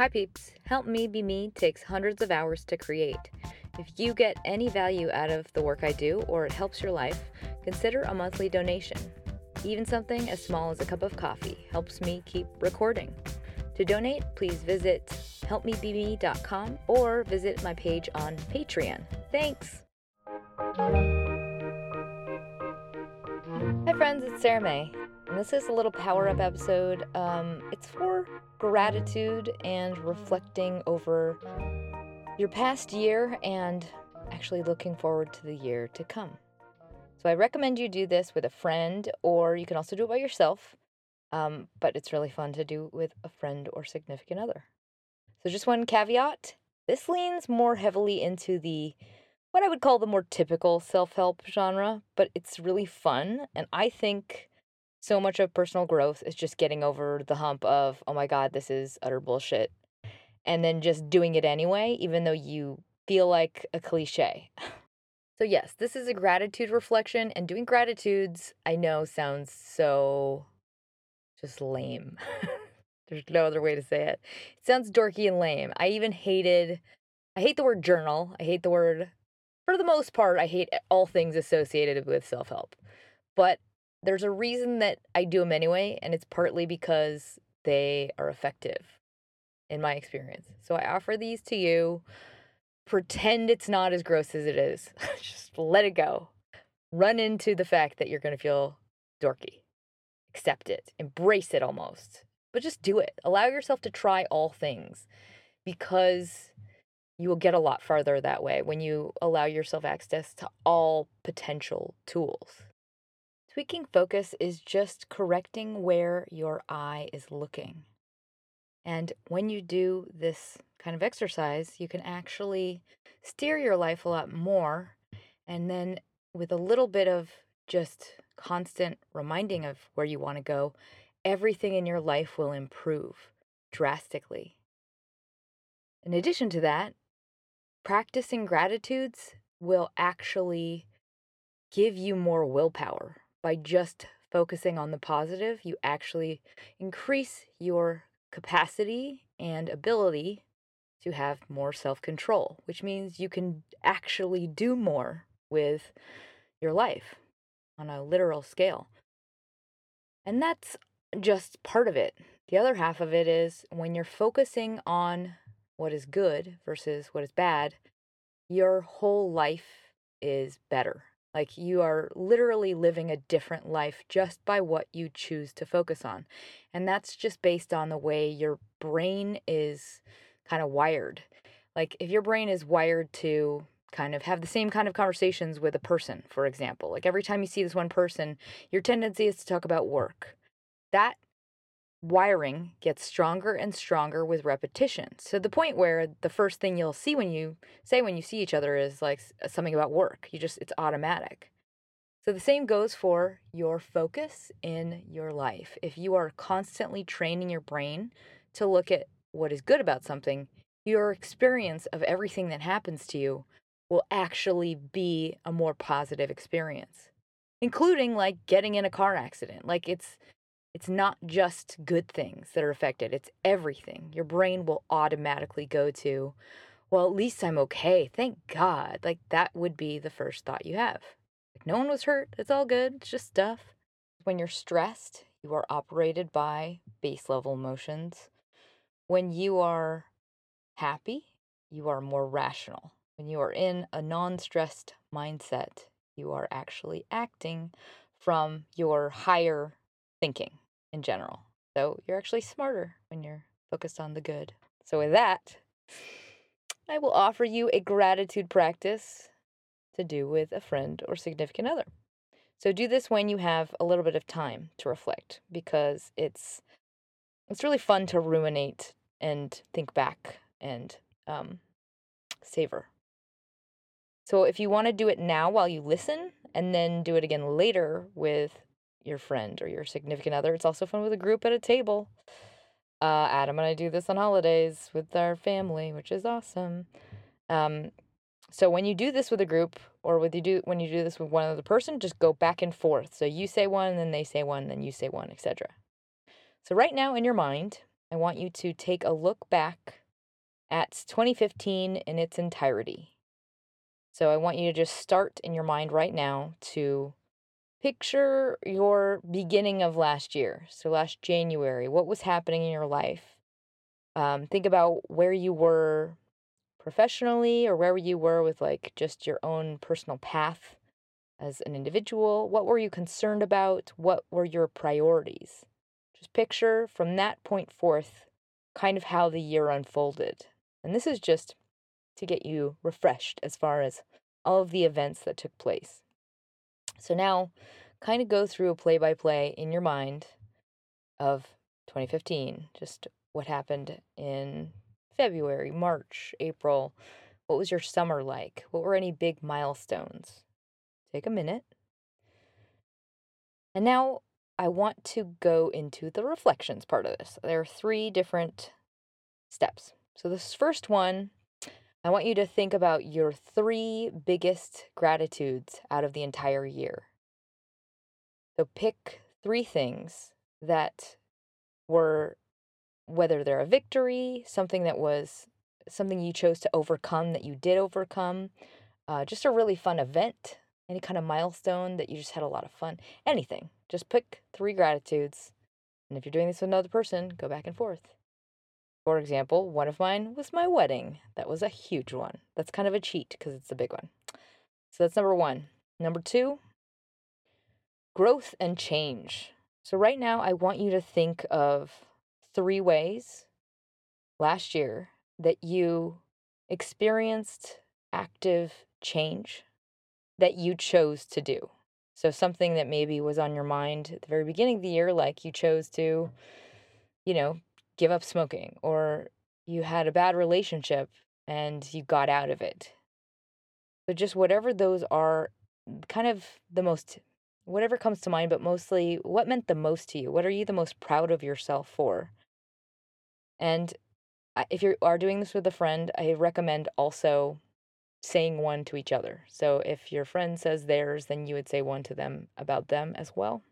Hi, peeps. Help Me Be Me takes hundreds of hours to create. If you get any value out of the work I do or it helps your life, consider a monthly donation. Even something as small as a cup of coffee helps me keep recording. To donate, please visit helpmebeme.com or visit my page on Patreon. Thanks! Hi, friends, it's Sarah May. This is a little power up episode. Um, it's for gratitude and reflecting over your past year and actually looking forward to the year to come. So I recommend you do this with a friend, or you can also do it by yourself. Um, but it's really fun to do with a friend or significant other. So, just one caveat this leans more heavily into the what I would call the more typical self help genre, but it's really fun. And I think so much of personal growth is just getting over the hump of, oh my God, this is utter bullshit. And then just doing it anyway, even though you feel like a cliche. So, yes, this is a gratitude reflection, and doing gratitudes, I know, sounds so just lame. There's no other way to say it. It sounds dorky and lame. I even hated, I hate the word journal. I hate the word, for the most part, I hate all things associated with self help. But there's a reason that I do them anyway, and it's partly because they are effective in my experience. So I offer these to you. Pretend it's not as gross as it is. Just let it go. Run into the fact that you're going to feel dorky. Accept it, embrace it almost, but just do it. Allow yourself to try all things because you will get a lot farther that way when you allow yourself access to all potential tools. Tweaking focus is just correcting where your eye is looking. And when you do this kind of exercise, you can actually steer your life a lot more. And then, with a little bit of just constant reminding of where you want to go, everything in your life will improve drastically. In addition to that, practicing gratitudes will actually give you more willpower by just focusing on the positive, you actually increase your capacity and ability to have more self control, which means you can actually do more with your life on a literal scale. And that's just part of it. The other half of it is when you're focusing on what is good versus what is bad, your whole life is better. Like you are literally living a different life just by what you choose to focus on. And that's just based on the way your brain is kind of wired. Like if your brain is wired to kind of have the same kind of conversations with a person, for example, like every time you see this one person, your tendency is to talk about work. That wiring gets stronger and stronger with repetition. So the point where the first thing you'll see when you say when you see each other is like something about work. You just it's automatic. So the same goes for your focus in your life. If you are constantly training your brain to look at what is good about something, your experience of everything that happens to you will actually be a more positive experience, including like getting in a car accident. Like it's it's not just good things that are affected, it's everything. Your brain will automatically go to, well, at least I'm okay. Thank God. Like that would be the first thought you have. Like no one was hurt. It's all good. It's just stuff. When you're stressed, you are operated by base level emotions. When you are happy, you are more rational. When you are in a non stressed mindset, you are actually acting from your higher thinking in general. So you're actually smarter when you're focused on the good. So, with that, I will offer you a gratitude practice to do with a friend or significant other. So do this when you have a little bit of time to reflect because it's it's really fun to ruminate and think back and um, savor. So if you want to do it now while you listen and then do it again later with your friend or your significant other, it's also fun with a group at a table. Uh, Adam and I do this on holidays with our family, which is awesome. Um, so when you do this with a group, or with you do when you do this with one other person, just go back and forth. So you say one, then they say one, then you say one, etc. So right now in your mind, I want you to take a look back at 2015 in its entirety. So I want you to just start in your mind right now to picture your beginning of last year. So last January, what was happening in your life? Um, think about where you were professionally or where you were with like just your own personal path as an individual. What were you concerned about? What were your priorities? Just picture from that point forth kind of how the year unfolded. And this is just to get you refreshed as far as all of the events that took place. So now, kind of go through a play by play in your mind of 2015, just what happened in February, March, April. What was your summer like? What were any big milestones? Take a minute. And now I want to go into the reflections part of this. There are three different steps. So, this first one, I want you to think about your three biggest gratitudes out of the entire year. So, pick three things that were whether they're a victory, something that was something you chose to overcome that you did overcome, uh, just a really fun event, any kind of milestone that you just had a lot of fun, anything. Just pick three gratitudes. And if you're doing this with another person, go back and forth. For example, one of mine was my wedding. That was a huge one. That's kind of a cheat because it's a big one. So that's number one. Number two, growth and change. So right now, I want you to think of three ways last year that you experienced active change that you chose to do. So, something that maybe was on your mind at the very beginning of the year, like you chose to, you know, give up smoking, or you had a bad relationship and you got out of it. But just whatever those are, kind of the most, whatever comes to mind, but mostly what meant the most to you? What are you the most proud of yourself for? And if you are doing this with a friend, I recommend also saying one to each other. So if your friend says theirs, then you would say one to them about them as well.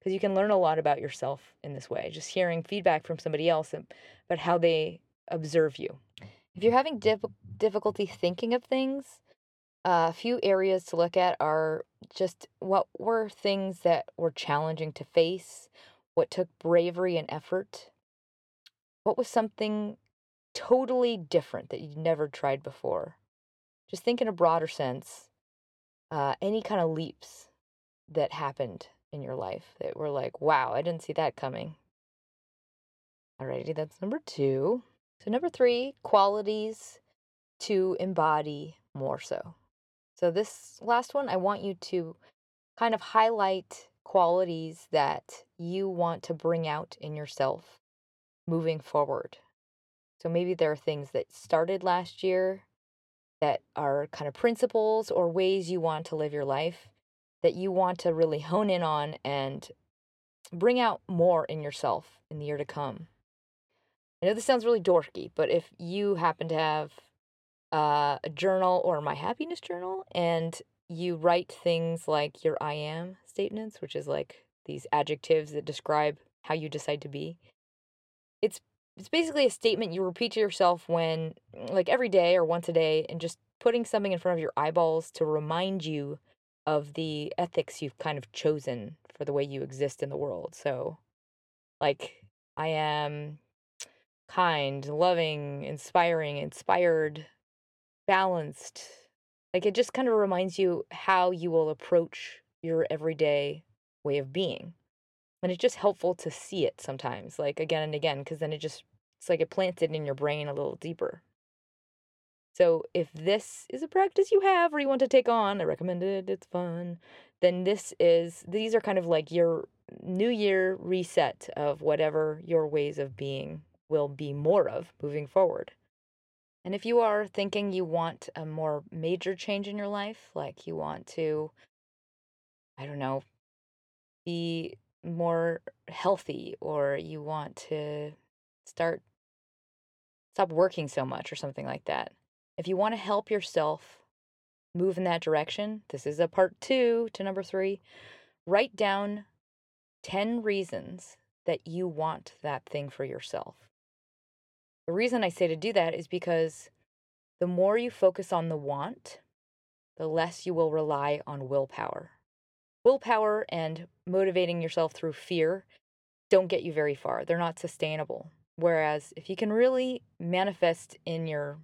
Because you can learn a lot about yourself in this way, just hearing feedback from somebody else about how they observe you. If you're having dif- difficulty thinking of things, uh, a few areas to look at are just what were things that were challenging to face, what took bravery and effort, what was something totally different that you'd never tried before? Just think in a broader sense, uh, any kind of leaps that happened in your life that were like, wow, I didn't see that coming. Alrighty, that's number two. So, number three, qualities to embody more so. So, this last one, I want you to kind of highlight qualities that you want to bring out in yourself moving forward. So maybe there are things that started last year that are kind of principles or ways you want to live your life that you want to really hone in on and bring out more in yourself in the year to come. I know this sounds really dorky, but if you happen to have uh, a journal or my happiness journal and you write things like your I am statements, which is like these adjectives that describe how you decide to be, it's it's basically a statement you repeat to yourself when like every day or once a day and just putting something in front of your eyeballs to remind you of the ethics you've kind of chosen for the way you exist in the world. So like I am kind, loving, inspiring, inspired, balanced. Like it just kind of reminds you how you will approach your everyday way of being and it's just helpful to see it sometimes like again and again because then it just it's like it plants it in your brain a little deeper so if this is a practice you have or you want to take on i recommend it it's fun then this is these are kind of like your new year reset of whatever your ways of being will be more of moving forward. And if you are thinking you want a more major change in your life, like you want to, I don't know, be more healthy or you want to start stop working so much or something like that. If you want to help yourself move in that direction, this is a part 2 to number 3. Write down 10 reasons that you want that thing for yourself. The reason I say to do that is because the more you focus on the want, the less you will rely on willpower. Willpower and motivating yourself through fear don't get you very far. They're not sustainable. Whereas if you can really manifest in your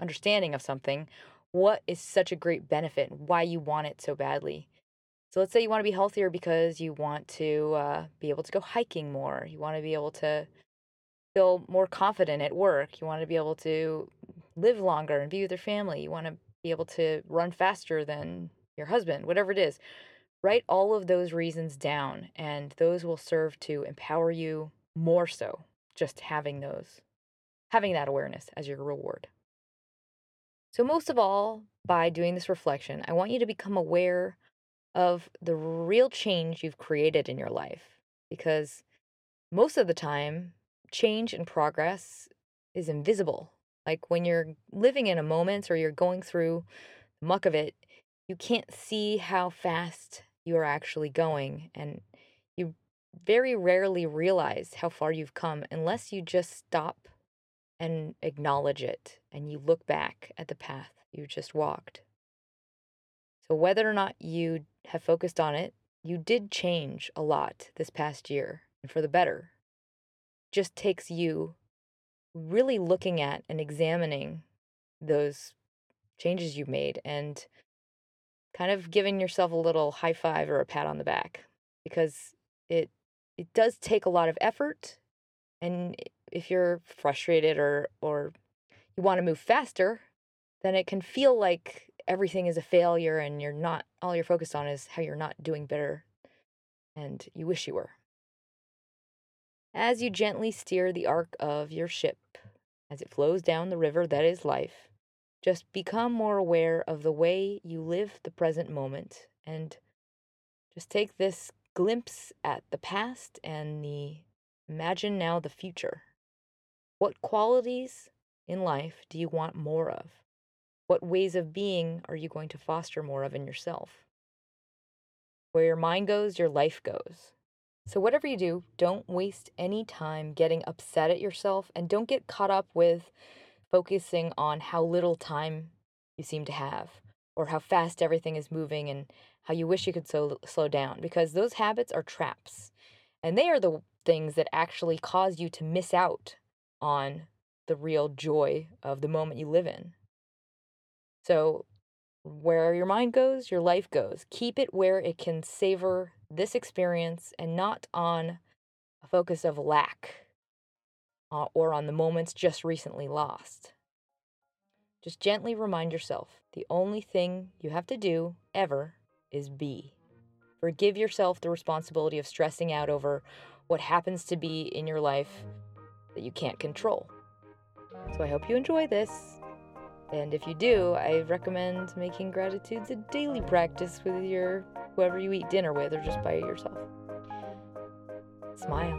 understanding of something what is such a great benefit, why you want it so badly. So let's say you want to be healthier because you want to uh, be able to go hiking more. You want to be able to feel more confident at work. You want to be able to live longer and be with your family. You want to be able to run faster than your husband, whatever it is. Write all of those reasons down, and those will serve to empower you more so, just having those, having that awareness as your reward. So, most of all, by doing this reflection, I want you to become aware of the real change you've created in your life because most of the time, change and progress is invisible. Like when you're living in a moment or you're going through the muck of it, you can't see how fast you are actually going. And you very rarely realize how far you've come unless you just stop and acknowledge it and you look back at the path you just walked. So, whether or not you have focused on it, you did change a lot this past year and for the better. Just takes you really looking at and examining those changes you made and kind of giving yourself a little high five or a pat on the back because it it does take a lot of effort and if you're frustrated or or you want to move faster then it can feel like everything is a failure and you're not all you're focused on is how you're not doing better and you wish you were as you gently steer the arc of your ship as it flows down the river that is life just become more aware of the way you live the present moment and just take this glimpse at the past and the imagine now the future. What qualities in life do you want more of? What ways of being are you going to foster more of in yourself? Where your mind goes, your life goes. So, whatever you do, don't waste any time getting upset at yourself and don't get caught up with focusing on how little time you seem to have or how fast everything is moving and how you wish you could so, slow down because those habits are traps. And they are the things that actually cause you to miss out on the real joy of the moment you live in. So, where your mind goes, your life goes. Keep it where it can savor this experience and not on a focus of lack uh, or on the moments just recently lost. Just gently remind yourself the only thing you have to do ever is be. Forgive yourself the responsibility of stressing out over what happens to be in your life that you can't control. So I hope you enjoy this. And if you do, I recommend making gratitudes a daily practice with your whoever you eat dinner with or just by yourself. Smile.